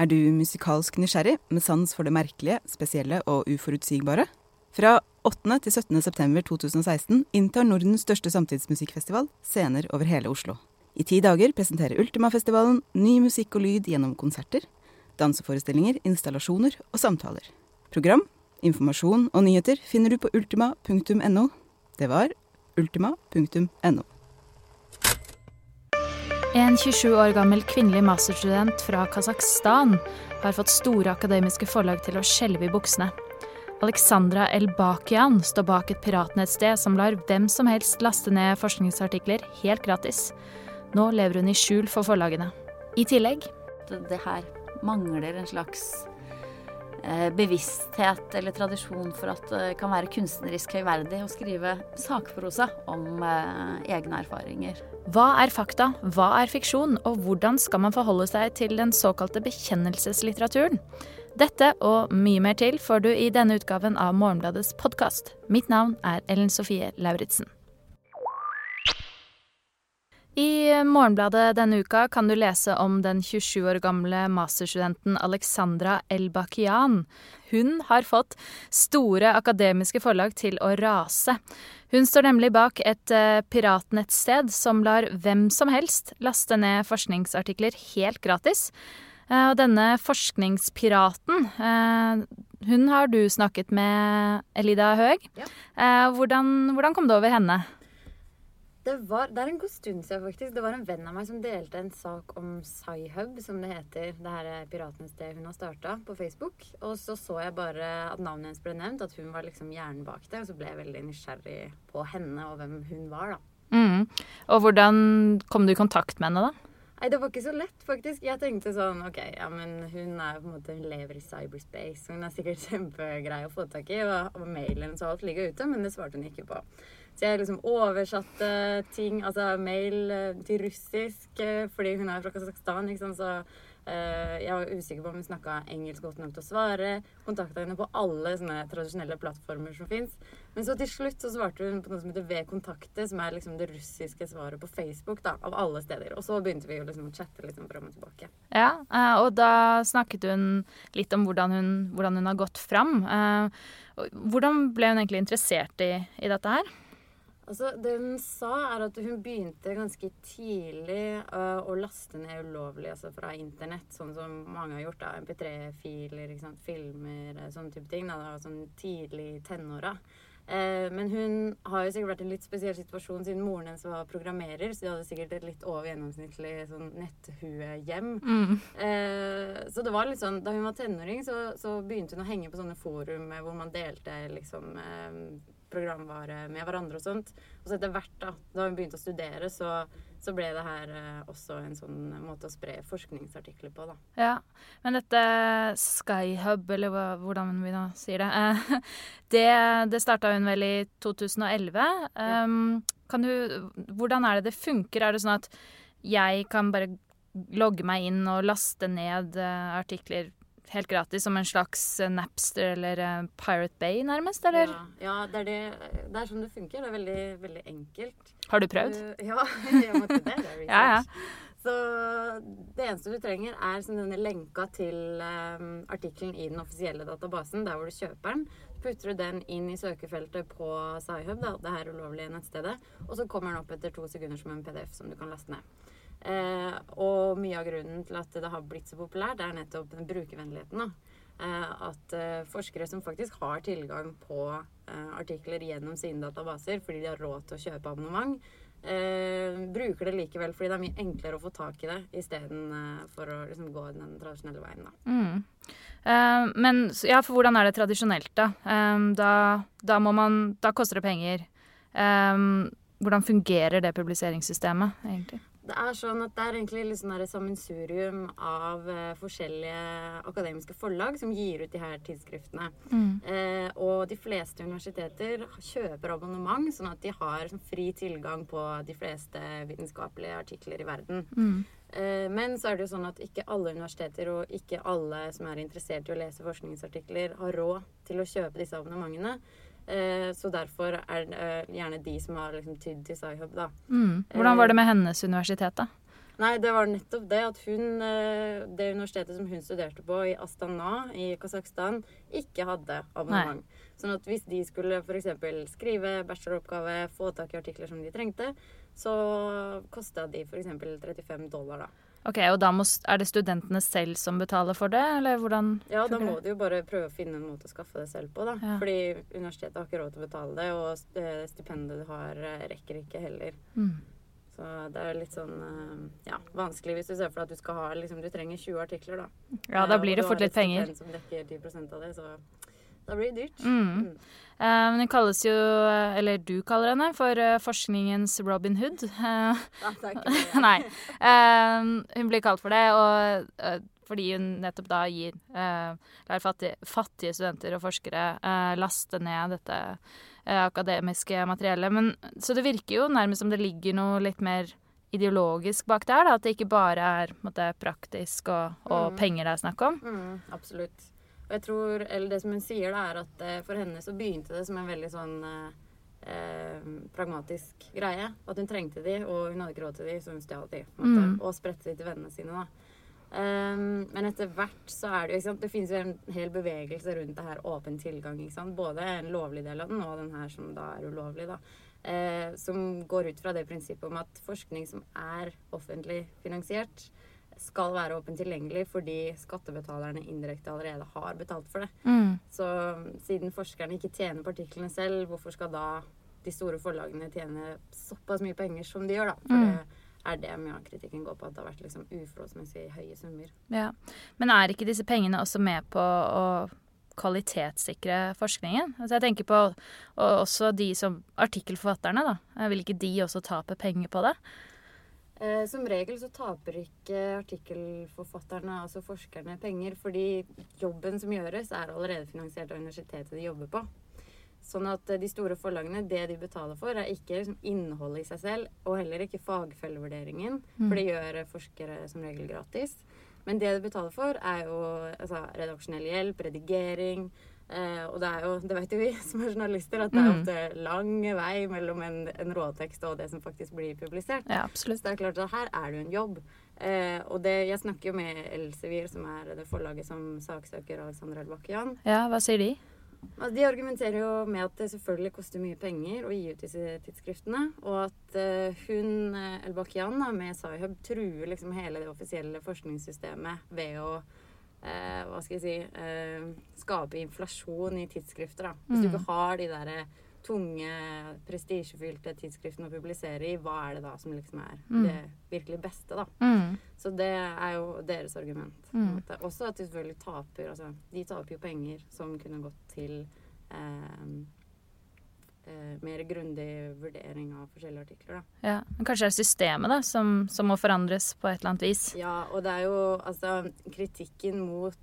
Er du musikalsk nysgjerrig, med sans for det merkelige, spesielle og uforutsigbare? Fra 8. til 17. september 2016 inntar Nordens største samtidsmusikkfestival scener over hele Oslo. I ti dager presenterer Ultimafestivalen ny musikk og lyd gjennom konserter, danseforestillinger, installasjoner og samtaler. Program, informasjon og nyheter finner du på ultima.no. Det var ultima.no. En 27 år gammel kvinnelig masterstudent fra Kasakhstan har fått store akademiske forlag til å skjelve i buksene. Alexandra Elbakian står bak et piratnettsted som lar hvem som helst laste ned forskningsartikler helt gratis. Nå lever hun i skjul for forlagene. I tillegg Det her mangler en slags eh, bevissthet eller tradisjon for at det kan være kunstnerisk høyverdig å skrive sakprosa om eh, egne erfaringer. Hva er fakta, hva er fiksjon, og hvordan skal man forholde seg til den såkalte bekjennelseslitteraturen? Dette og mye mer til får du i denne utgaven av Morgenbladets podkast. Mitt navn er Ellen Sofie Lauritzen. I Morgenbladet denne uka kan du lese om den 27 år gamle masterstudenten Alexandra Elbakian. Hun har fått store akademiske forlag til å rase. Hun står nemlig bak et uh, piratnettsted som lar hvem som helst laste ned forskningsartikler helt gratis. Uh, og denne forskningspiraten, uh, hun har du snakket med, Elida Høeg. Ja. Hvordan, hvordan kom du over henne? Det, var, det er en god stund siden, faktisk. Det var en venn av meg som delte en sak om SciHub, som det heter. Det her er piratenes sted hun har starta på Facebook. Og så så jeg bare at navnet hennes ble nevnt, at hun var liksom hjernen bak det. Og så ble jeg veldig nysgjerrig på henne og hvem hun var, da. Mm. Og hvordan kom du i kontakt med henne, da? Nei, det var ikke så lett, faktisk. Jeg tenkte sånn OK, ja, men hun er på en måte Hun lever i cyberspace. Hun er sikkert kjempegrei å få tak i, og, og mailen så alt ligger ute, men det svarte hun ikke på. Så jeg liksom oversatte ting, altså mail eh, til russisk, eh, fordi hun er fra Kasakhstan, Liksom, så uh, jeg var usikker på om hun snakka engelsk godt nok til å svare. Kontakta henne på alle sånne tradisjonelle plattformer som fins. Men så til slutt så svarte hun på noe som heter V-kontakte, som er liksom det russiske svaret på Facebook, da, av alle steder. Og så begynte vi jo liksom å chatte liksom fram og tilbake. Ja, og da snakket hun litt om hvordan hun, hvordan hun har gått fram. Hvordan ble hun egentlig interessert i, i dette her? Altså, det hun sa, er at hun begynte ganske tidlig uh, å laste ned ulovlig altså fra internett, sånn som mange har gjort. da, MP3-filer, filmer, eh, sånne type ting. Da, sånn tidlig i tenåra. Uh, men hun har jo sikkert vært i en litt spesiell situasjon siden moren hennes var programmerer, så de hadde sikkert et litt over gjennomsnittlig sånn netthuehjem. Mm. Uh, så det var litt sånn, Da hun var tenåring, så, så, begynte hun å henge på sånne forum hvor man delte liksom programvare med hverandre og sånt. Og så etter hvert, da, da hun begynte å studere, så, så ble det her eh, også en sånn måte å spre forskningsartikler på, da. Ja, men dette Skyhub, eller hvordan vi nå sier det, eh, det, det starta hun vel i 2011. Ja. Um, kan du, hvordan er det det funker? Er det sånn at jeg kan bare logge meg inn og laste ned uh, artikler helt gratis, som en slags eh, Napster eller uh, Pirate Bay, nærmest? eller? Ja, ja det, er det, det, er sånn det funker. Det er veldig, veldig enkelt. Har du prøvd? Uh, ja, jeg måtte det. det er ja, ja. Så det eneste du trenger, er som denne lenka til um, artikkelen i den offisielle databasen, der hvor du kjøper den. Putter du den inn i søkefeltet på SciHub, det her ulovlige nettstedet, og så kommer den opp etter to sekunder som en PDF som du kan laste ned. Eh, og mye av grunnen til at det har blitt så populært, er nettopp den brukervennligheten. Eh, at eh, forskere som faktisk har tilgang på eh, artikler gjennom sine databaser fordi de har råd til å kjøpe abonnement, eh, bruker det likevel fordi det er mye enklere å få tak i det istedenfor eh, å liksom, gå den tradisjonelle veien. Da. Mm. Uh, men ja, for hvordan er det tradisjonelt, da? Da, da, man, da koster det penger. Hvordan fungerer det publiseringssystemet, egentlig? Det er sånn at det er egentlig litt sånn sammensurium av uh, forskjellige akademiske forlag som gir ut de her tidsskriftene. Mm. Uh, og de fleste universiteter kjøper abonnement, sånn at de har sånn, fri tilgang på de fleste vitenskapelige artikler i verden. Mm. Uh, men så er det jo sånn at ikke alle universiteter og ikke alle som er interessert i å lese forskningsartikler, har råd til å kjøpe disse abonnementene. Eh, så derfor er det eh, gjerne de som har liksom tydd til Sci-Hub, da. Mm. Hvordan var det med hennes universitet, da? Nei, det var nettopp det at hun eh, Det universitetet som hun studerte på i Astana i Kasakhstan, ikke hadde abonnement. Sånn at hvis de skulle f.eks. skrive bacheloroppgave, få tak i artikler som de trengte, så kosta de f.eks. 35 dollar, da. Ok, Og da må, er det studentene selv som betaler for det, eller hvordan Ja, da må de du jo bare prøve å finne en måte å skaffe det selv på, da. Ja. Fordi universitetet har ikke råd til å betale det, og eh, stipendet du har, eh, rekker ikke heller. Mm. Så det er litt sånn eh, ja, vanskelig hvis du ser for deg at du skal ha liksom, Du trenger 20 artikler, da. Ja, da blir det fort du fort har litt et penger. stipend som dekker 10 av det, så da blir det dyrt. Mm. Eh, Men hun kalles jo, eller du kaller henne, for eh, forskningens Robin Hood. Eh, Ja, det er ikke det. Nei. Eh, hun blir kalt for det, og eh, fordi hun nettopp da gir eh, lar fattige, fattige studenter og forskere eh, laste ned dette eh, akademiske materiellet. Men, så det virker jo nærmest som det ligger noe litt mer ideologisk bak der, da, at det ikke bare er måtte, praktisk og, og Mm. penger det er snakk om. Mm, absolutt. Og jeg tror, eller det som hun sier, da, er at eh, for henne så begynte det som en veldig sånn eh, eh, pragmatisk greie. At hun trengte de, og hun hadde ikke råd til de, så hun stjal de. Mm. Og spredte de til vennene sine. da. Um, men etter hvert så er det jo ikke sant, Det finnes jo en hel bevegelse rundt det her åpen tilgang. ikke sant? Både en lovlig del av den og den her som da er ulovlig. da. Eh, som går ut fra det prinsippet om at forskning som er offentlig finansiert, skal være åpent tilgjengelig fordi skattebetalerne indirekte allerede har betalt for det. Mm. Så siden forskerne ikke tjener partiklene selv, hvorfor skal da de store forlagene tjene såpass mye penger som de gjør, da? For Mm. det er det mye av kritikken går på, at det har vært liksom uforholdsmessig høye summer. Ja. Men er ikke disse pengene også med på å kvalitetssikre forskningen? Altså jeg tenker på også de som artikkelforfatterne, da. Vil ikke de også tape penger på det? Eh, som regel så taper ikke artikkelforfatterne, altså forskerne, penger, fordi jobben som gjøres, er allerede finansiert av universitetet de jobber på. Sånn at eh, de store forlagene, det de betaler for, er ikke liksom, innholdet i seg selv, og heller ikke fagfellevurderingen, for det gjør eh, forskere som regel gratis. Men det de betaler for, er jo altså, redaksjonell hjelp, redigering. Eh, og det er jo, det vet jo vi som er journalister, at det er Mm. ofte lang vei mellom en, en råtekst og det som faktisk blir publisert. Ja, Så det er klart at her er det jo en jobb. Eh, og det, jeg snakker jo med Elsevier, som er det forlaget som saksøker Alexander Elbakkian. Ja, hva sier de? De argumenterer jo med at det selvfølgelig koster mye penger å gi ut disse tidsskriftene, og at eh, hun, Elbakkian, Elbakian, med Sci-Hub truer liksom hele det offisielle forskningssystemet ved å eh, hva skal jeg si eh, skape inflasjon i tidsskrifter. da. Hvis du Mm. ikke har de der eh, tunge, prestisjefylte tidsskriftene å publisere i, hva er det da som liksom er Mm. det virkelig beste, da? Mm. Så det er jo deres argument. Mm. At. Også at de selvfølgelig taper altså, De taper jo penger som kunne gått til eh, eh, mer grundig vurdering av forskjellige artikler. Da. Ja. Men kanskje det er systemet da, som, som må forandres på et eller annet vis? Ja, og det er jo altså kritikken mot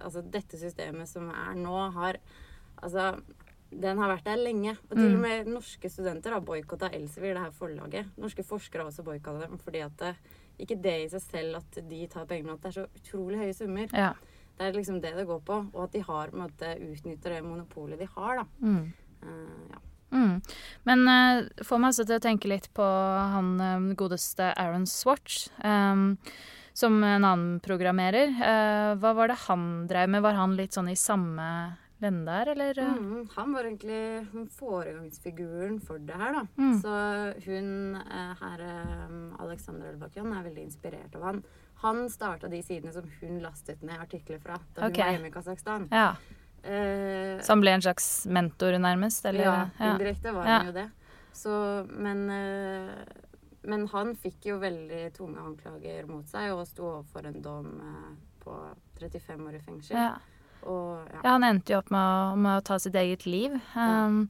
altså, dette systemet som er nå, har Altså den har vært der lenge. Og til Mm. og med norske studenter har boikotta Elsevier, det her forlaget. Norske forskere har også boikotta dem fordi at det, ikke det i seg selv at de tar pengene, at det er så utrolig høye summer. Ja. Det er liksom det det går på. Og at de har på en måte utnytter det monopolet de har, da. Mm. Eh, ja. Mm. Men uh, får meg også til å tenke litt på han um, godeste Aaron Swatch, um, som en annen programmerer. Uh, hva var det han drev med? Var han litt sånn i samme lende der, eller? Mm, han var egentlig foregangsfiguren for det her, da. Mm. Så hun uh, her, um, Alexander Elbakian, er veldig inspirert av han. Han starta de sidene som hun lastet ned artikler fra da hun okay. var hjemme i Kasakhstan. Ja. Eh, Så han ble en slags mentor, nærmest? Eller? ja, indirekte var Ja. han jo det. Så, men, eh, men han fikk jo veldig tunge anklager mot seg og sto overfor en dom eh, på 35 år i fengsel. Ja. Og ja. ja, han endte jo opp med å, med å ta sitt eget liv. Um,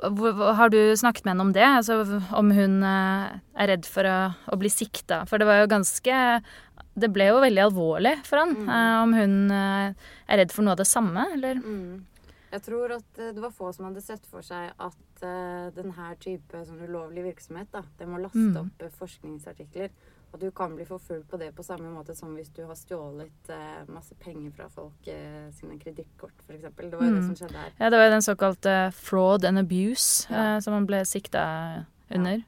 har du snakket med henne om det? Altså, om hun eh, er redd for å, å bli sikta? For det var jo ganske Det ble jo veldig alvorlig for han. Mm. eh, om hun eh, er redd for noe av det samme, eller? Mm. Jeg tror at eh, det var få som hadde sett for seg at uh, denne type sånn ulovlig virksomhet, da, den må laste Mm. opp eh, forskningsartikler. Og du kan bli forfulgt på det på samme måte som hvis du har stjålet eh, masse penger fra folk eh, sine kredittkort, f.eks. Det var jo det Mm. som skjedde her. Ja, det var jo den såkalte fraud and abuse Ja. eh, som han ble sikta under.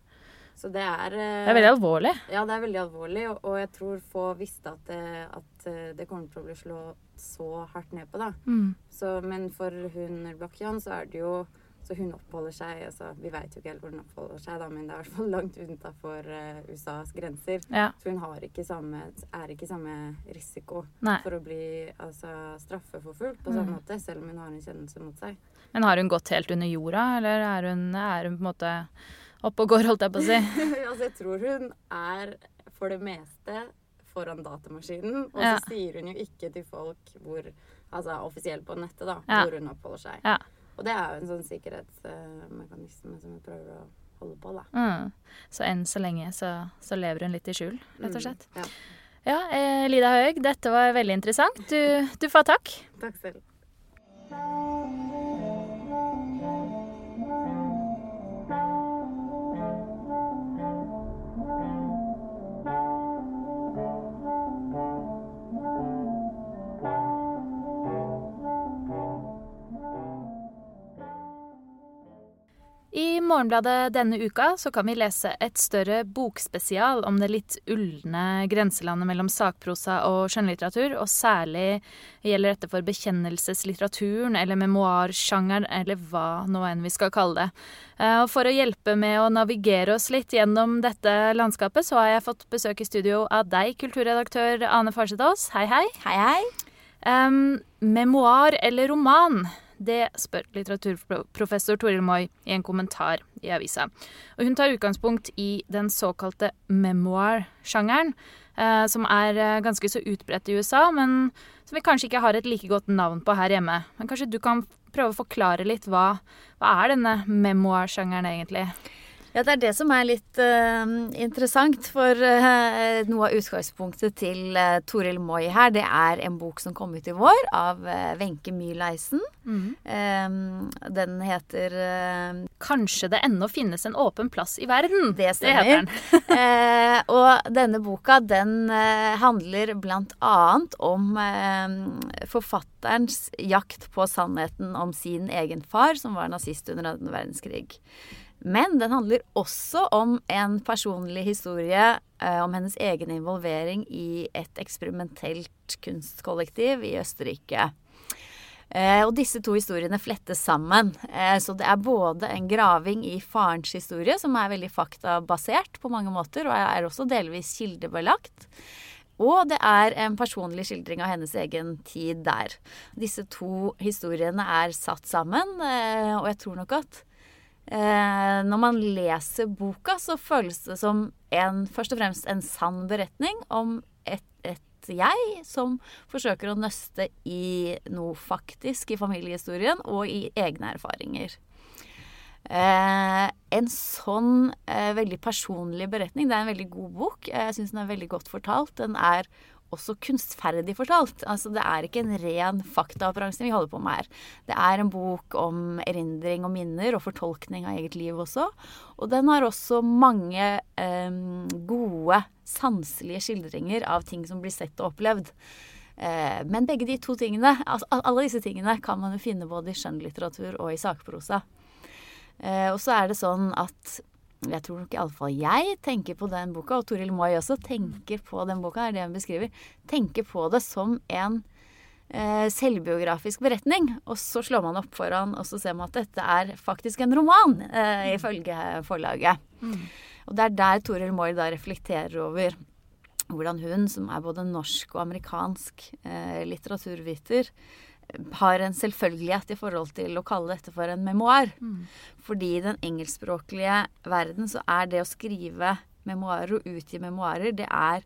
Så det er Det er veldig alvorlig. Ja, det er veldig alvorlig, og, og jeg tror få visste at det, at eh, det kommer til å bli slått så hardt ned på, da. Mm. Så, men for hun Blokkian så er det jo Så hun oppholder seg altså, Vi vet jo ikke helt hvor hun oppholder seg, da, men det er i hvert fall langt utenfor USAs grenser. Ja. Så hun har ikke samme, er ikke samme risiko Nei. for å bli altså, straffeforfulgt på Mm. samme måte, selv om hun har en kjennelse mot seg. Men har hun gått helt under jorda, eller er hun, er hun på en måte oppe og går, holdt jeg på å si? altså, jeg tror hun er for det meste foran datamaskinen, og Ja. så sier hun jo ikke til folk hvor Altså offisielt på nettet, da, Ja. hvor hun oppholder seg. Ja. Og det er jo en sånn sikkerhetsmekanisme som vi prøver å holde på, da. Mm. Så enn så lenge så, så lever hun litt i skjul, rett og slett. Mm, ja. Ja, eh, Lida Høeg, dette var veldig interessant. Du, du får takk. Takk selv. Morgenbladet denne uka så kan vi lese et større bokspesial om det litt ulne grenselandet mellom sakprosa og skjønnlitteratur, og særlig gjelder dette for bekjennelseslitteraturen eller memoarsjangeren, eller hva nå enn vi skal kalle det. Eh, Og for å hjelpe med å navigere oss litt gjennom dette landskapet, så har jeg fått besøk i studio av deg, kulturredaktør Ane Farsetås. Hei, hei. Hei, hei. Um, memoar eller roman? Det spør litteraturprofessor Toril Moi i en kommentar i avisa. Og hun tar utgangspunkt i den såkalte memoir-sjangeren, eh, som er eh, ganske så utbredt i USA, men som vi kanskje ikke har et like godt navn på her hjemme. Men kanskje du kan prøve å forklare litt hva, hva er denne memoir-sjangeren egentlig? Ja, det er det som er litt uh, interessant. For uh, noe av utgangspunktet til uh, Toril Moi her, det er en bok som kom ut i vår av Wenche Myhleisen. Eh, den heter Kanskje det ennå finnes en åpen plass i verden? Det heter stemmer. den. eh, og denne boka den handler blant annet om eh, forfatterens jakt på sannheten om sin egen far, som var nazist under annen verdenskrig. Men den handler også om en personlig historie eh, om hennes egen involvering i et eksperimentelt kunstkollektiv i Østerrike. Eh, og disse to historiene flettes sammen. Eh, så det er både en graving i farens historie, som er veldig faktabasert på mange måter, og er også delvis kildebelagt. Og det er en personlig skildring av hennes egen tid der. Disse to historiene er satt sammen, og jeg tror nok at eh, når man leser boka, så føles det som en, først og fremst en sann beretning om et, et jeg som forsøker å nøste i noe faktisk i familiehistorien og i egne erfaringer. Eh, en sånn eh, veldig personlig beretning. Det er en veldig god bok. Jeg syns den er veldig godt fortalt. Den er også kunstferdig fortalt. Altså, det er ikke en ren faktaoperanse vi holder på med her. Det er en bok om erindring og minner og fortolkning av eget liv også. Og den har også mange eh, gode, sanselige skildringer av ting som blir sett og opplevd. Eh, men begge de to tingene, altså, alle disse tingene kan man jo finne både i skjønnlitteratur og i sakprosa. Eh, og så er det sånn at jeg tror nok iallfall jeg tenker på den boka, og Toril Moi også tenker på den boka, er det hun beskriver, tenker på det som en eh, selvbiografisk beretning. Og så slår man opp foran, og så ser man at dette er faktisk en roman, eh, ifølge forlaget. Og det er der Toril Moi da reflekterer over hvordan hun, som er både norsk og amerikansk eh, litteraturviter, har en selvfølgelighet i forhold til å kalle dette for en memoar. Fordi i den engelskspråklige verden så er det å skrive memoarer og utgi memoarer, det er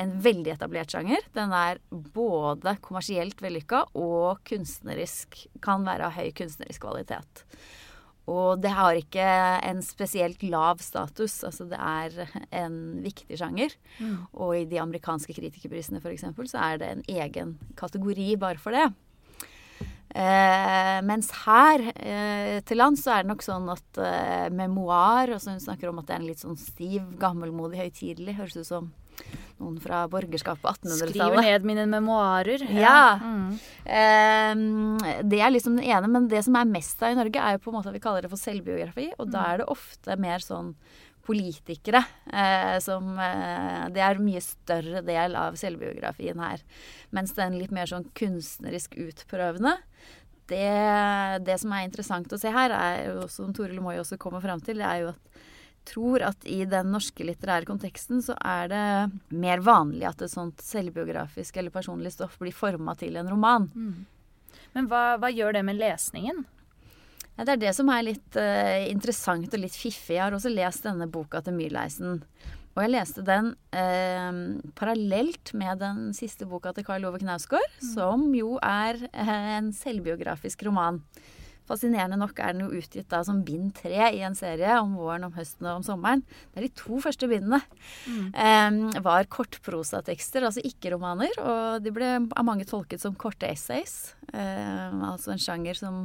en veldig etablert sjanger. Den er både kommersielt vellykka og kunstnerisk Kan være av høy kunstnerisk kvalitet. Og det har ikke en spesielt lav status. Altså det er en viktig sjanger. Og i de amerikanske kritikerprisene f.eks. så er det en egen kategori bare for det. Eh, mens her eh, til lands så er det nok sånn at eh, memoar altså Hun snakker om at det er en litt sånn stiv, gammelmodig, høytidelig. Høres ut som noen fra borgerskapet på Skriver 1800-tallet. ned mine memoarer. Ja. Mm. Eh, det er liksom det ene, men det som er mest av i Norge, er jo på en måte at vi kaller det for selvbiografi. Og da er det ofte mer sånn politikere. Eh, som eh, Det er en mye større del av selvbiografien her. Mens den litt mer sånn kunstnerisk utprøvende det, det som er interessant å se her, er som Toril Moi også kommer fram til, det er jo at tror at i den norske litterære konteksten så er det mer vanlig at et sånt selvbiografisk eller personlig stoff blir forma til en roman. Mm. Men hva, hva, gjør det med lesningen? Det er det som er litt uh, interessant og litt fiffig. Jeg har også lest denne boka til Myrleisen. Og jeg leste den eh, parallelt med den siste boka til Karl Ove Knausgård, mm. som jo er eh, en selvbiografisk roman. Fascinerende nok er den jo utgitt da som bind tre i en serie om våren, om høsten og om sommeren. Det er de to første bindene. Mm. Eh, var kortprosatekster, altså ikke-romaner. Og de ble av mange tolket som korte essays. altså en sjanger som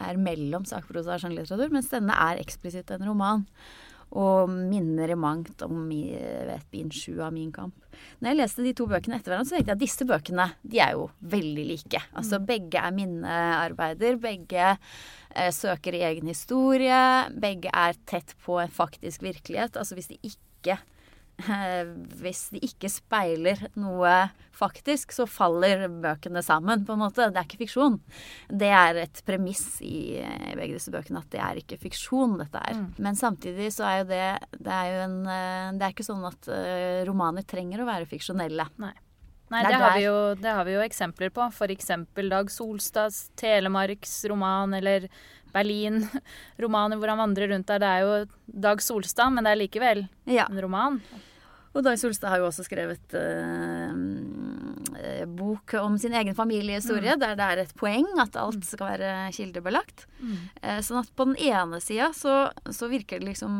er mellom sakprosa og skjønnlitteratur, mens denne er eksplisitt en roman. Og minner i mangt om vet, bind sju av Min kamp. Når jeg leste de to bøkene etter hverandre, så tenkte jeg at disse bøkene de er jo veldig like. Altså mm. begge er minnearbeider. Begge eh, søker i egen historie. Begge er tett på en faktisk virkelighet. Altså hvis de ikke hvis de ikke speiler noe faktisk, så faller bøkene sammen, på en måte. Det er ikke fiksjon. Det er et premiss i, i begge disse bøkene at det er ikke fiksjon, dette er. Mm. Men samtidig så er jo det Det er jo en eh, Det er ikke sånn at uh, romaner trenger å være fiksjonelle. Nei. Nei, det, har jo, det, har vi jo, eksempler på. F.eks. Dag Solstads Telemarks roman, eller Berlin-romaner hvor han vandrer rundt der. Det er jo Dag Solstad, men det er likevel ja. en roman. Og Dag Solstad har jo også skrevet eh, bok om sin egen familiehistorie, mm. der det er et poeng at alt mm. skal være kildebelagt. Mm. Eh, sånn at på den ene sida så, så, virker det liksom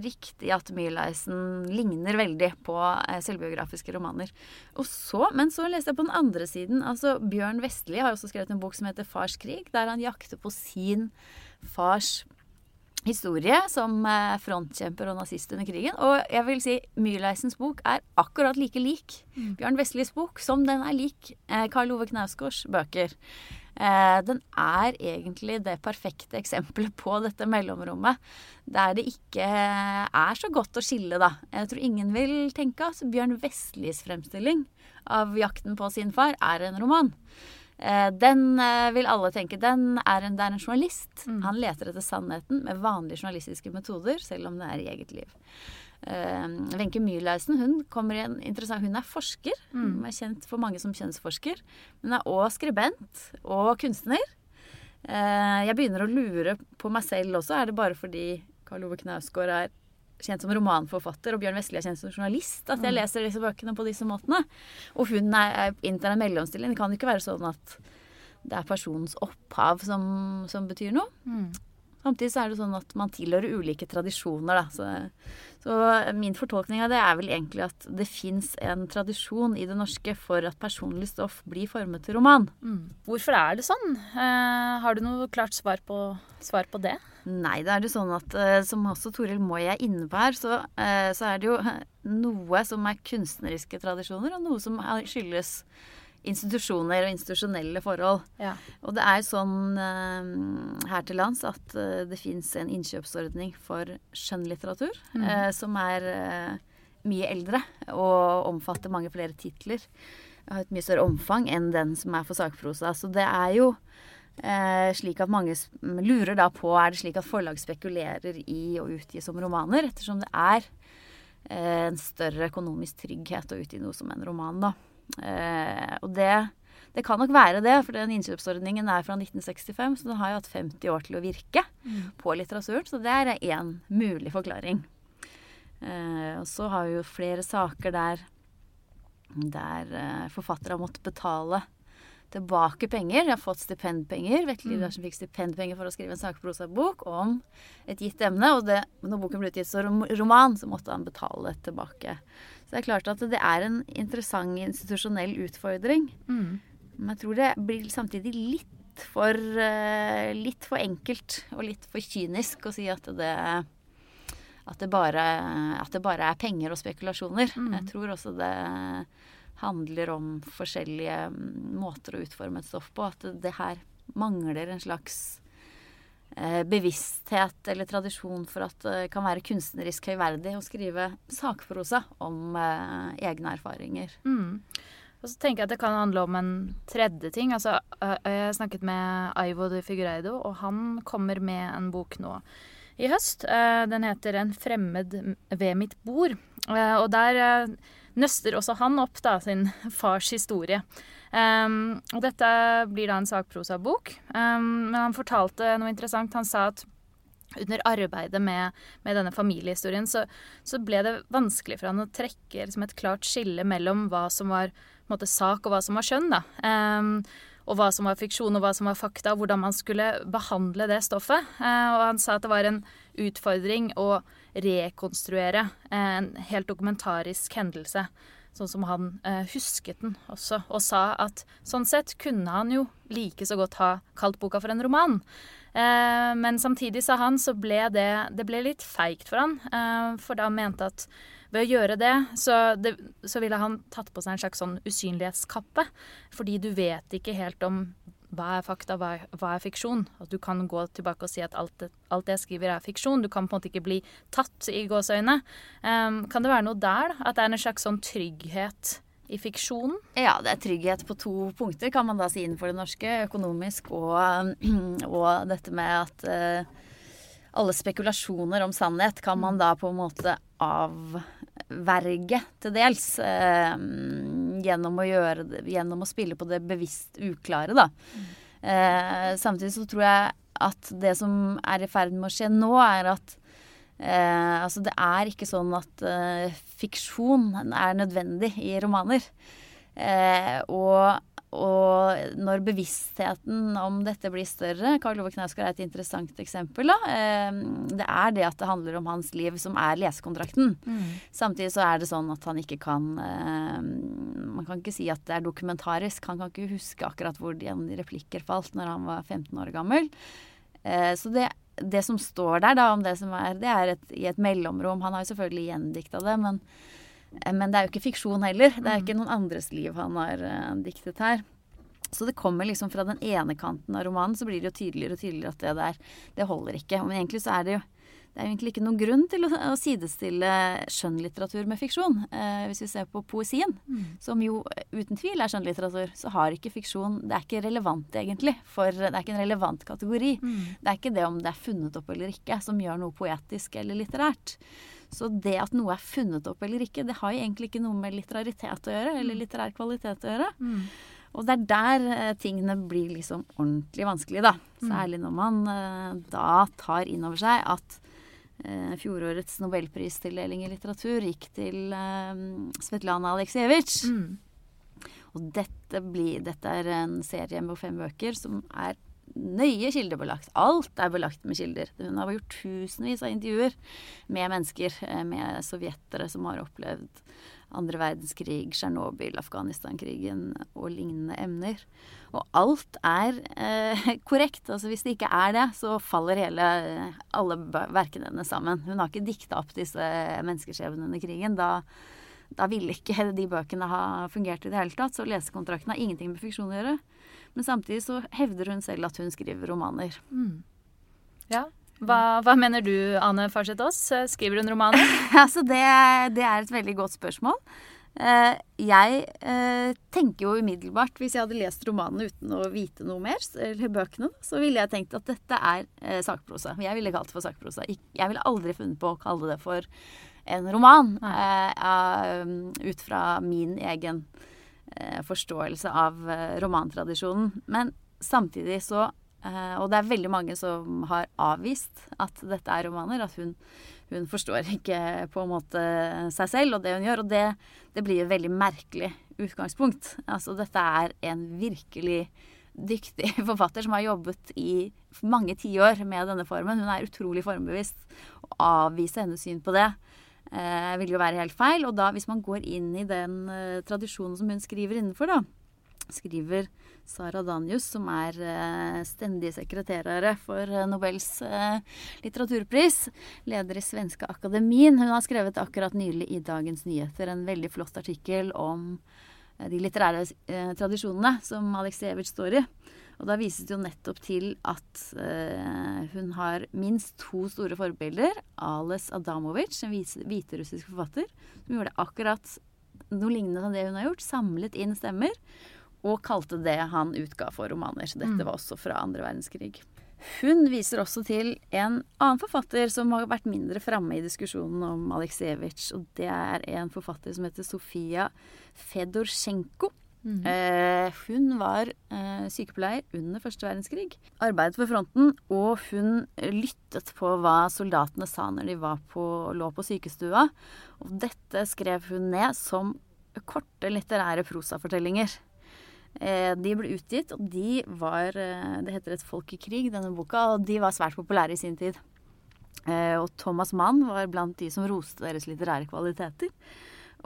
riktig at Myhleisen ligner veldig på eh, selvbiografiske romaner. Og så, men så leste jeg på den andre siden. altså Bjørn Vestli har jo også skrevet en bok som heter Fars krig, der han jakter på sin fars historie som eh, frontkjemper og nazist under krigen. Og jeg vil si Myrleisens bok er akkurat like lik mm. Bjørn Vestlis bok som den er lik eh, Karl Ove Knausgårds bøker. Eh, den er egentlig det perfekte eksempelet på dette mellomrommet. Der det ikke er så godt å skille, da. Jeg tror ingen vil tenke at Bjørn Vestlis fremstilling av jakten på sin far er en roman. Eh, den eh, vil alle tenke den er en, Det er en journalist. Mm. Han leter etter sannheten med vanlige journalistiske metoder, selv om det er i eget liv. Eh, Wenche uh, Myhrleisen hun, hun er forsker. Mm. Hun er kjent for mange som kjønnsforsker. Hun er òg skribent og kunstner. Uh, jeg begynner å lure på meg selv også. Er det bare fordi Karl Ove Knausgård er kjent som romanforfatter, og Bjørn Vestli er kjent som journalist, at jeg mm. leser disse bøkene på disse måtene. Og hun er, inntar en mellomstilling. Det kan ikke være sånn at det er personens opphav som, som betyr noe. Mm. Samtidig så er det sånn at man tilhører ulike tradisjoner, da. Så, så min fortolkning av det er vel egentlig at det fins en tradisjon i det norske for at personlig stoff blir formet til roman. Mm. Hvorfor er det sånn? Eh, har du noe klart svar på, svar på det? Nei, det er jo sånn at eh, som også Toril Moi er inne på her, så, eh, så, er det jo noe som er kunstneriske tradisjoner, og noe som skyldes institusjoner og institusjonelle forhold. Ja. Og det er sånn uh, her til lands at det fins en innkjøpsordning for skjønnlitteratur mm. som er mye eldre og omfatter mange flere titler. Har et mye større omfang enn den som er for sakprosa. Så det er jo slik at mange lurer da på er det slik at forlag spekulerer i å utgi som romaner, ettersom det er en større økonomisk trygghet å utgi noe som en roman, da. Eh, og det, det, kan nok være det, for den innkjøpsordningen er fra 1965, så den har jo hatt 50 år til å virke mm. på litteraturen. Så det er én mulig forklaring. Eh, og så har vi jo flere saker der, der eh, forfattere har måttet betale tilbake penger. De har fått stipendpenger. Vetle mm. som fikk stipendpenger for å skrive en sakprosabok om et gitt emne. Og det, når boken ble utgitt som roman, så måtte han betale tilbake. Så det er klart at det er en interessant institusjonell utfordring. Mm. Men jeg tror det blir samtidig litt for, uh, litt for enkelt og litt for kynisk å si at det, at det, bare, at det bare, er penger og spekulasjoner. Mm. Jeg tror også det handler om forskjellige måter å utforme et stoff på. At det her mangler en slags eh, bevissthet eller tradisjon for at det kan være kunstnerisk høyverdig å skrive sakprosa om eh, egne erfaringer. Mm. Og så tenker jeg at det kan handle om en tredje ting. Altså, jeg snakket med Aivo de Figureido, og han kommer med en bok nå i høst. Den heter 'En fremmed ved mitt bord'. Og der nøster også han opp da, sin fars historie. Um, og dette blir da en sakprosabok. Um, men han fortalte noe interessant. Han sa at under arbeidet med, med denne familiehistorien så, så, ble det vanskelig for han å trekke liksom, et klart skille mellom hva som var måte, sak, og hva som var skjønn. da. Um, og hva som var fiksjon og hva som var fakta, og hvordan man skulle behandle det stoffet. Uh, og han sa at det var en utfordring å rekonstruere en helt dokumentarisk hendelse sånn som han eh, husket den også, og sa at sånn sett kunne han jo like så godt ha kalt boka for en roman. Eh, men samtidig, sa han, så ble det, det ble litt feigt for han, eh, for da mente at ved å gjøre det så, det så, ville han tatt på seg en slags sånn usynlighetskappe. Fordi du vet ikke helt om hva er fakta, hva er, hva er fiksjon? At du kan gå tilbake og si at alt alt det, jeg skriver er fiksjon. Du kan på en måte ikke bli tatt i gåseøyne. Um, kan det være noe der? At det er en slags sånn trygghet i fiksjonen? Ja, det er trygghet på to punkter, kan man da si innenfor det norske. Økonomisk og, og dette med at uh, alle spekulasjoner om sannhet kan man da på en måte avverge til dels. Eh, gjennom, å gjøre gjennom å spille på det bevisst uklare, da. Eh, samtidig så tror jeg at det som er i ferd med å skje nå, er at eh, altså det er ikke sånn at eh, fiksjon er nødvendig i romaner. Eh, og og når bevisstheten om dette blir større Karl Ove Knausgård er et interessant eksempel. Da. Ehm, det er det at det handler om hans liv som er lesekontrakten. Mm. Samtidig så er det sånn at han ikke kan ehm, Man kan ikke si at det er dokumentarisk. Han kan ikke huske akkurat hvor de replikker falt når han var 15 år gammel. Eh, så det, det som står der, da, om det som er Det er et, i et mellomrom. Han har jo selvfølgelig gjendikta det, men men det er jo ikke fiksjon heller. Det er jo ikke noen andres liv han har uh, diktet her. Så det kommer liksom fra den ene kanten av romanen, så blir det jo tydeligere og tydeligere at det der, det holder ikke. Men egentlig så er det jo det er egentlig ikke noen grunn til å, å sidestille skjønnlitteratur med fiksjon. Eh, hvis vi ser på poesien, mm. som jo uten tvil er skjønnlitteratur, så har ikke fiksjon Det er ikke relevant, egentlig. For det er ikke en relevant kategori. Mm. Det er ikke det om det er funnet opp eller ikke, som gjør noe poetisk eller litterært. Så det at noe er funnet opp eller ikke, det har jo egentlig ikke noe med litteraritet å gjøre, eller mm. litterær kvalitet å gjøre. Mm. Og det er der eh, tingene blir liksom ordentlig vanskelig, da. Mm. Særlig når man eh, da tar inn over seg at eh, fjorårets nobelpristildeling i litteratur gikk til eh, Svetlana Aleksejevitsj. Mm. Og dette, blir, dette er en serie med fem bøker som er nøye kildebelagt. Alt er belagt med kilder. Hun har gjort tusenvis av intervjuer med mennesker, eh, med sovjetere som har opplevd andre verdenskrig, Tsjernobyl, Afghanistan-krigen og lignende emner. Og alt er eh, korrekt. Altså Hvis det ikke er det, så faller hele, alle verkene hennes sammen. Hun har ikke dikta opp disse menneskeskjebnene under krigen. Da, da ville ikke de bøkene ha fungert i det hele tatt. Så lesekontrakten har ingenting med fiksjon å gjøre. Men samtidig så hevder hun selv at hun skriver romaner. Mm. Ja. Hva, hva, mener du, Ane Farsetås? Skriver hun romaner? altså det, det, er et veldig godt spørsmål. Uh, jeg uh, tenker jo umiddelbart, hvis jeg hadde lest romanene uten å vite noe mer, eller bøkene, så ville jeg tenkt at dette er uh, sakprosa. Jeg ville kalt det for sakprosa. Jeg ville aldri funnet på å kalle det for en roman ut fra min egen Eh, forståelse av eh, romantradisjonen. Men samtidig så eh, Og det er veldig mange som har avvist at dette er romaner. At hun, hun forstår ikke på en måte seg selv og det hun gjør. Og det, det blir et veldig merkelig utgangspunkt. Altså dette er en virkelig dyktig forfatter som har jobbet i mange tiår med denne formen. Hun er utrolig formbevisst. Å avvise hennes syn på det eh, vil jo være helt feil. Og da, hvis man går inn i den eh, tradisjonen som hun skriver innenfor, da, skriver Sara Danius, som er eh, stendig sekretærere for eh, Nobels eh, litteraturpris, leder i Svenske Akademien. Hun har skrevet akkurat nylig i Dagens Nyheter en veldig flott artikkel om de litterære tradisjonene som Aleksejevitsj står i. Og da vises det jo nettopp til at hun har minst to store forbilder. Ales Adamovic, en hviterussisk forfatter, som gjorde akkurat noe lignende som det hun har gjort. Samlet inn stemmer. Og kalte det han utga for romaner. Så dette Mm. var også fra andre verdenskrig. Hun viser også til en annen forfatter som har vært mindre framme i diskusjonen om Aleksejevitsj. Og det er en forfatter som heter Sofia Fedorsjenko. Mm. Eh, hun var eh, sykepleier under første verdenskrig. Arbeidet ved fronten, og hun lyttet på hva soldatene sa når de var på, lå på sykestua. Og dette skrev hun ned som korte litterære prosafortellinger. Eh, de ble utgitt, og de var eh, Det heter Et folk i krig, denne boka, og de var svært populære i sin tid. Eh, og Thomas Mann var blant de som roste deres litterære kvaliteter.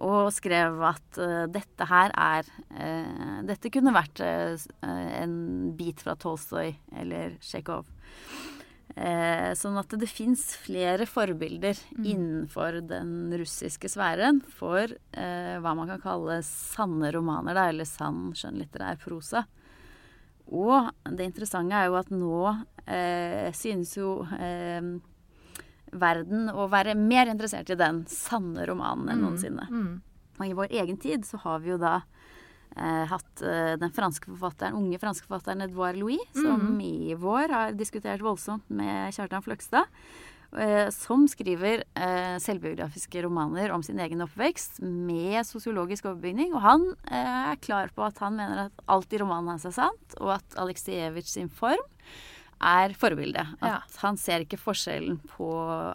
Og skrev at dette her er Dette kunne vært en bit fra Tolstoy eller Tsjekhov. Eh, sånn at det fins flere forbilder innenfor den russiske sfæren for eh, hva man kan kalle sanne romaner, da, eller sann skjønnlitterær prosa. Og det interessante er jo at nå eh, synes jo eh, verden å være mer interessert i den sanne romanen enn noensinne. Mm. Og i vår egen tid så har vi jo da eh, hatt eh, den franske forfatteren, unge franske forfatteren Edouard Louis, som i vår har diskutert voldsomt med Kjartan Fløgstad. eh, som skriver eh, selvbiografiske romaner om sin egen oppvekst med sosiologisk overbygning. Og han eh, er klar på at han mener at alt i romanen hans er sant, og at Aleksejevitsj sin form er forbildet. At Ja. han ser ikke forskjellen på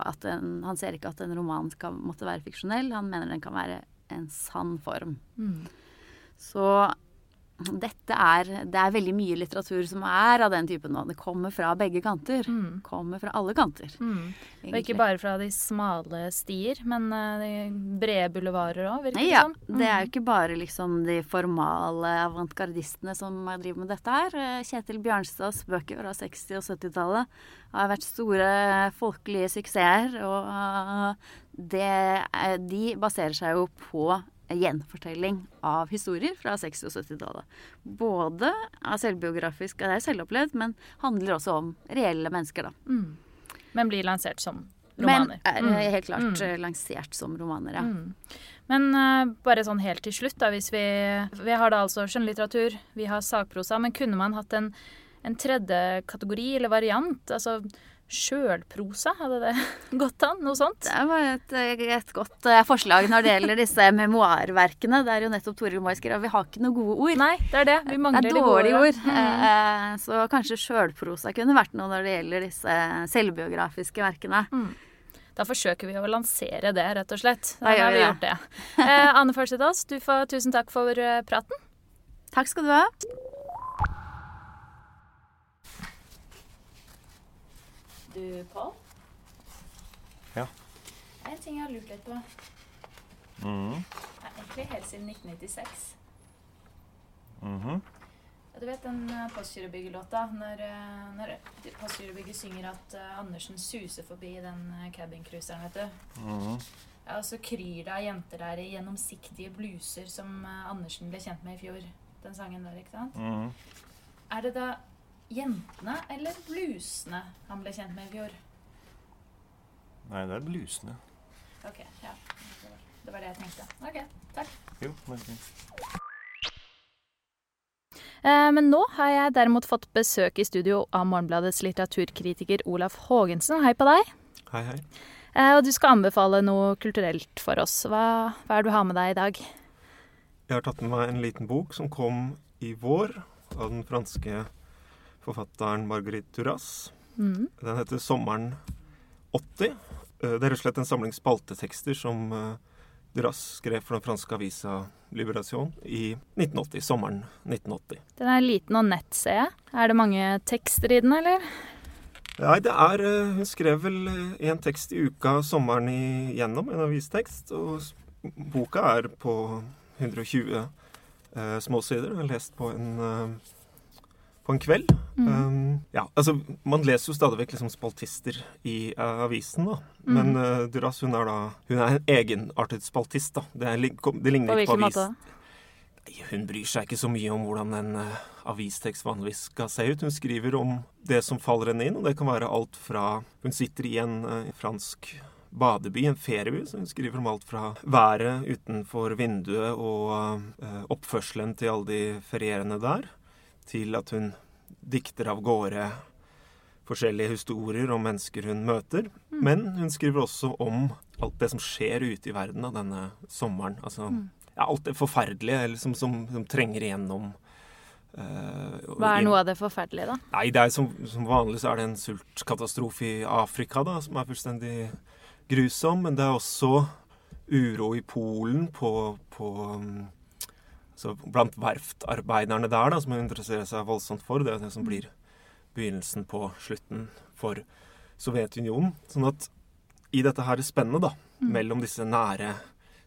at en, Han ser ikke at en roman skal måtte være fiksjonell. Han mener den kan være en sann form. Mm. Så dette er Det er veldig mye litteratur som er av den typen nå. Det kommer fra begge kanter. Mm. Kommer fra alle kanter. Mm. Og ikke bare fra de smale stier, men eh, de brede bulevarer òg, virker det ja, som. Mm. Det er jo ikke bare liksom de formale avantgardistene som driver med dette her. Eh, Kjetil Bjørnstads bøker fra 60- og 70-tallet har vært store folkelige suksesser. Og eh, det, de baserer seg jo på gjenfortelling av historier fra 60- og 70-tallet. Både av selvbiografisk, det er selvopplevd, men handler også om reelle mennesker, da. Mm. Men blir lansert som Men romaner. er Mm. helt klart Mm. eh, lansert som romaner, ja. Mm. Men uh, bare sånn helt til slutt, da, hvis vi Vi har da altså skjønnlitteratur, vi har sakprosa, men kunne man hatt en, en tredje kategori eller variant? Altså sjølprosa, hadde det gått an? Noe sånt? Det var et, et godt uh, forslag når det gjelder disse memoarverkene. Det er jo nettopp Toril Moe skrev. Vi har ikke noen gode ord. Nei, det er det. Vi mangler det de er dårlige ord. Mm. Uh, Så kanskje sjølprosa kunne vært noe når det gjelder disse selvbiografiske verkene. Da forsøker vi å lansere det, rett og slett. Da Da har vi det. gjort det. Uh, Anne Forsetås, du får tusen takk for praten. Takk skal du ha. Du, Pål? Ja. En ting jeg har lurt litt på. Mhm. Nei, Egentlig helt siden 1996. Mm -hmm. Du vet den eh, Postgirobygget-låta når, eh, når Postgirobygget synger at eh, Andersen suser forbi den cabincruiseren, vet du. Mhm. Ja, og så kryr det av jenter der i gjennomsiktige bluser som Andersen ble kjent med i fjor. Den sangen der, ikke sant? Mhm. Er det da jentene eller blusene han ble kjent med i fjor? Nei, det er blusene. Ok, ja. Det var- Det jeg tenkte. Ok, takk. Jo, men fint. Eh, Men nå har jeg derimot fått besøk i studio av Morgenbladets litteraturkritiker Olaf Haagensen. Hei på deg. Hei, hei. Eh, Og du skal anbefale noe kulturelt for oss. Hva, hva er det du har med deg i dag? Jeg har tatt med meg en liten bok som kom i vår av den franske forfatteren Marguerite Duras. Mm. Den heter 'Sommeren 80'. Eh, Det er rett og slett en samling spaltetekster som eh, Duras skrev for den franske avisa Liberation i 1980. Sommeren 1980. Den er liten og nett, ser jeg. Er det mange tekster i den, eller? Nei, det er eh, Hun skrev vel én tekst i uka sommeren igjennom, en avistekst. Og boka er på 120 eh, småsider. Den har lest på en, eh, på en kveld. Mm. Um, ja, altså Man leser jo stadig vekk liksom spaltister i uh, avisen, da. Men Mm. eh, Duras hun er da Hun er en egenartet spaltist, da. Det, er, det ligner På ikke på avis. måte? Hun bryr seg ikke så mye om hvordan en uh, avistekst vanligvis skal se ut. Hun skriver om det som faller henne inn, og det kan være alt fra Hun sitter i en uh, fransk badeby, en ferieby, så hun skriver om alt fra været utenfor vinduet og uh, oppførselen til alle de ferierende der, til at hun dikter av gårde forskjellige historier om mennesker hun møter. Mm. Men hun skriver også om alt det som skjer ute i verden av denne sommeren. Altså mm. ja, alt det forferdelige liksom, som, som, trenger igjennom. Uh, Hva er noe av det forferdelige, da? Nei, det er som, som, vanlig så er det en sultkatastrofe i Afrika da, som er fullstendig grusom. Men det er også uro i Polen på, på um, så blant verftarbeiderne der, da, som hun interesserer seg voldsomt for. Det er det som mm. blir begynnelsen på slutten for Sovjetunionen. Sånn at i dette her spennet, da, mm. mellom disse nære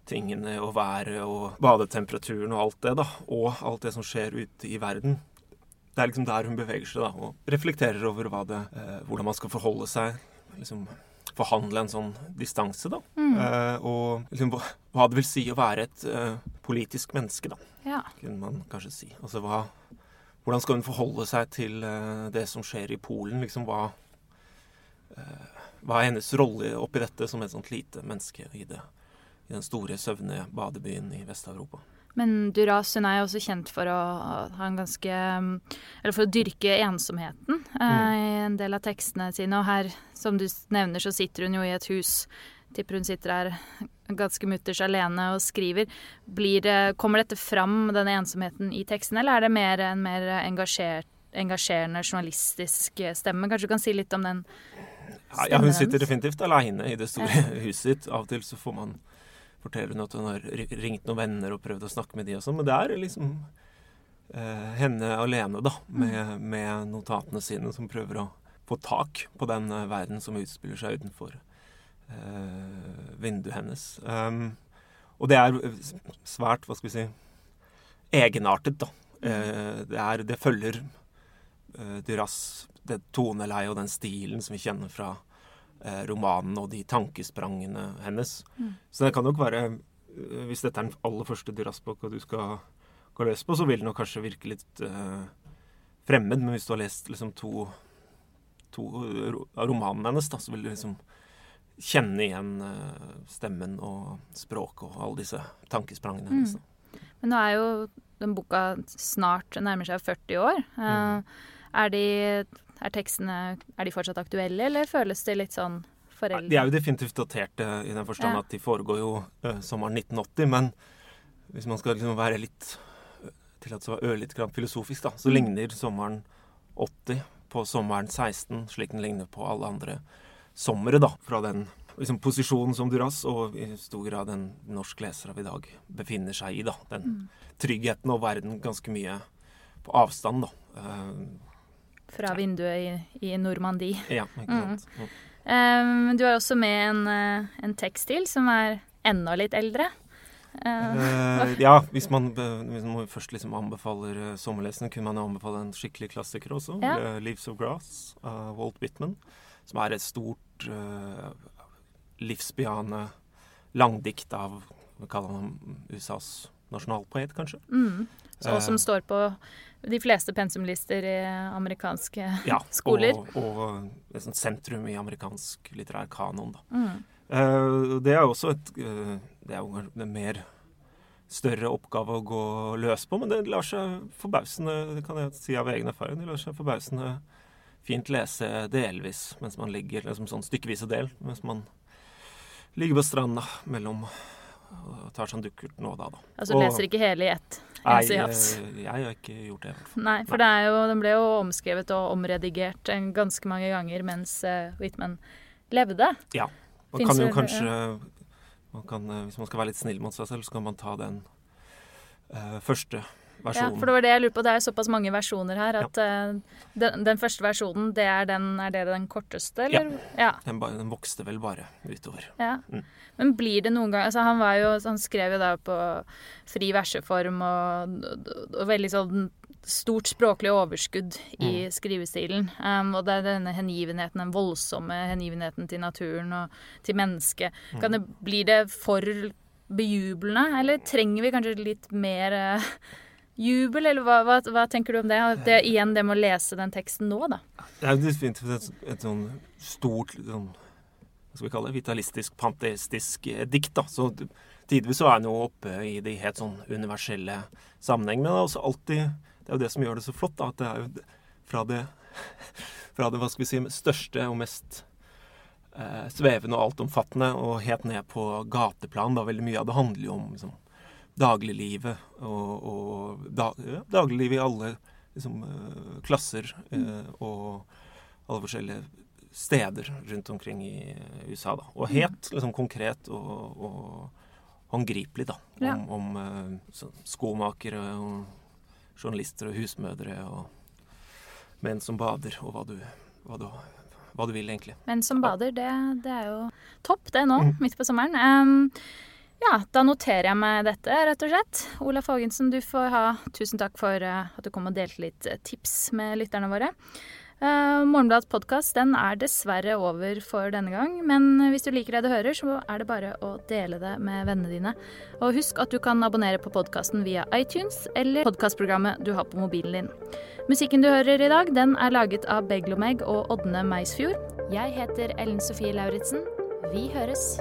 tingene og været og badetemperaturen og alt det, da, og alt det som skjer ute i verden, det er liksom der hun beveger seg da, og reflekterer over det, eh, hvordan man skal forholde seg. liksom Forhandle en sånn distanse, da. Mm. Eh, og liksom, hva det vil si å være et eh, politisk menneske, da. Ja. Kunne man kanskje si. Altså hva hvordan skal hun forholde seg til eh, det som skjer i Polen? Liksom, hva, uh, hva, er hennes rolle oppi dette som et sånt lite menneske i, det, i den store, søvne badebyen i Vest-Europa? Men Duras hun er jo også kjent for å ha en ganske Eller for å dyrke ensomheten uh, mm. i en del av tekstene sine. Og her, som du nevner, så sitter hun jo i et hus tipper hun sitter her ganske mutters alene og skriver. Blir, kommer dette fram, denne ensomheten, i teksten, eller er det mer en mer engasjerende journalistisk stemme? Kanskje du kan si litt om den stemmen Ja, hun sitter definitivt aleine i det store huset sitt. Av og til så får man fortelle hun at hun har ringt noen venner og prøvd å snakke med de og sånn, men det er liksom eh, henne alene, da, med, mm. med, notatene sine, som prøver å få tak på den uh, verden som utspiller seg utenfor Eh, vinduet hennes. Um, og det er svært, hva skal vi si, egenartet, da. Eh, det, er, det følger eh, Duras det toneleiet og den stilen som vi kjenner fra romanen og de tankesprangene hennes. Mm. Så det kan nok være Hvis dette er den aller første Duras-boka du skal gå løs på, så vil det nok kanskje virke litt fremmed. Men hvis du har lest liksom to, to av romanene hennes, da, så vil du liksom kjenne igjen uh, stemmen og språket og alle disse tankesprangene. Mm. Liksom. Men nå er jo den boka snart nærmer seg 40 år. Uh, mm. er, de, er, tekstene er de fortsatt aktuelle, eller føles det litt sånn foreldre? De er jo definitivt daterte i den forstand ja. at de foregår jo uh, sommeren 1980. Men hvis man skal liksom være litt tillatt å være ørlite grann filosofisk, da, så mm. ligner sommeren 80 på sommeren 16, slik den ligner på alle andre somre, da, fra den liksom, posisjonen som Duras, og i stor grad den norsk leser av i dag befinner seg i. da, Den mm. tryggheten og verden ganske mye på avstand, da. Uh, fra vinduet i, i Normandie. Ja, ikke sant. Mm. Um, du har også med en, uh, en tekst til som er enda litt eldre. Uh, ja, hvis man, hvis man først liksom anbefaler sommerlesning, kunne man jo anbefale en skikkelig klassiker også. Ja. 'Leaves of Grass' av Walt Whitman som er et stort uh, livsbejaende langdikt av vi kaller han USAs nasjonalpoet, kanskje. Mm. Så, som uh, står på de fleste pensumlister i amerikanske ja, skoler. Og, og et sentrum i amerikansk litterær kanon. Da. Mm. Uh, det er også et Det er jo en mer større oppgave å gå løs på, men det lar seg forbausende, det kan jeg si av egen erfaring, det lar seg forbausende fint lese delvis mens man ligger liksom sånn stykkevis og del, mens man ligger på stranda mellom og tar seg en dukkert nå og da, da. Altså og, leser ikke hele i ett? Nei, jeg, jeg, har ikke gjort det. Nei, for nei. Jo, den ble jo omskrevet og omredigert ganske mange ganger mens uh, Whitman levde. Ja. Man Finns kan jo kanskje man kan, eh, Hvis man skal være litt snill mot seg selv, så kan man ta den uh, første versjonen. Ja, for det var det jeg lurte på. Det er såpass mange versjoner her at ja. uh, den, den, første versjonen, det er, den, er det den korteste, eller? Ja. ja. Den, den, vokste vel bare utover. Ja. Mm. Men blir det noen gang altså han, var jo, han skrev jo da på fri verseform og, og veldig sånn stort språklig overskudd i mm. skrivestilen. Um, og det er denne hengivenheten, den voldsomme hengivenheten til naturen og til mennesket. Mm. Kan det, blir det for bejublende, eller trenger vi kanskje litt mer uh, jubel, eller hva, hva, hva tenker du om det? det? Igjen det med å lese den teksten nå, da. Det er jo definitivt et, et sånn stort sånn, hva skal vi kalle det, vitalistisk, panteistisk eh, dikt. da, så Tidvis så er den jo oppe i de helt sånn universelle sammenheng, men det er også alltid Det er jo det som gjør det så flott, da, at det er jo fra det, fra det hva skal vi si, største og mest eh, svevende og altomfattende og helt ned på gateplan. da Veldig mye av det handler jo om liksom, dagliglivet og, og da, ja, dagliglivet i alle liksom, uh, klasser uh, og alle forskjellige steder rundt omkring i USA. Da. Og helt liksom, konkret og, og håndgripelig da, om, ja. om uh, skomakere og journalister og husmødre og menn som bader, og hva du, hva du, hva du vil, egentlig. Menn som bader, det, det, er jo topp, det nå, mm. midt på sommeren. Um, ja, da noterer jeg meg dette, rett og slett. Olaf Haagensen, du får ha tusen takk for uh, at du kom og delte litt uh, tips med lytterne våre. Uh, Morgenbladets podkast er dessverre over for denne gang, men hvis du liker det du hører, så er det bare å dele det med vennene dine. Og husk at du kan abonnere på podkasten via iTunes eller podkastprogrammet du har på mobilen din. Musikken du hører i dag, den er laget av Beglomeg og Ådne Meisfjord. Jeg heter Ellen Sofie Lauritzen. Vi høres.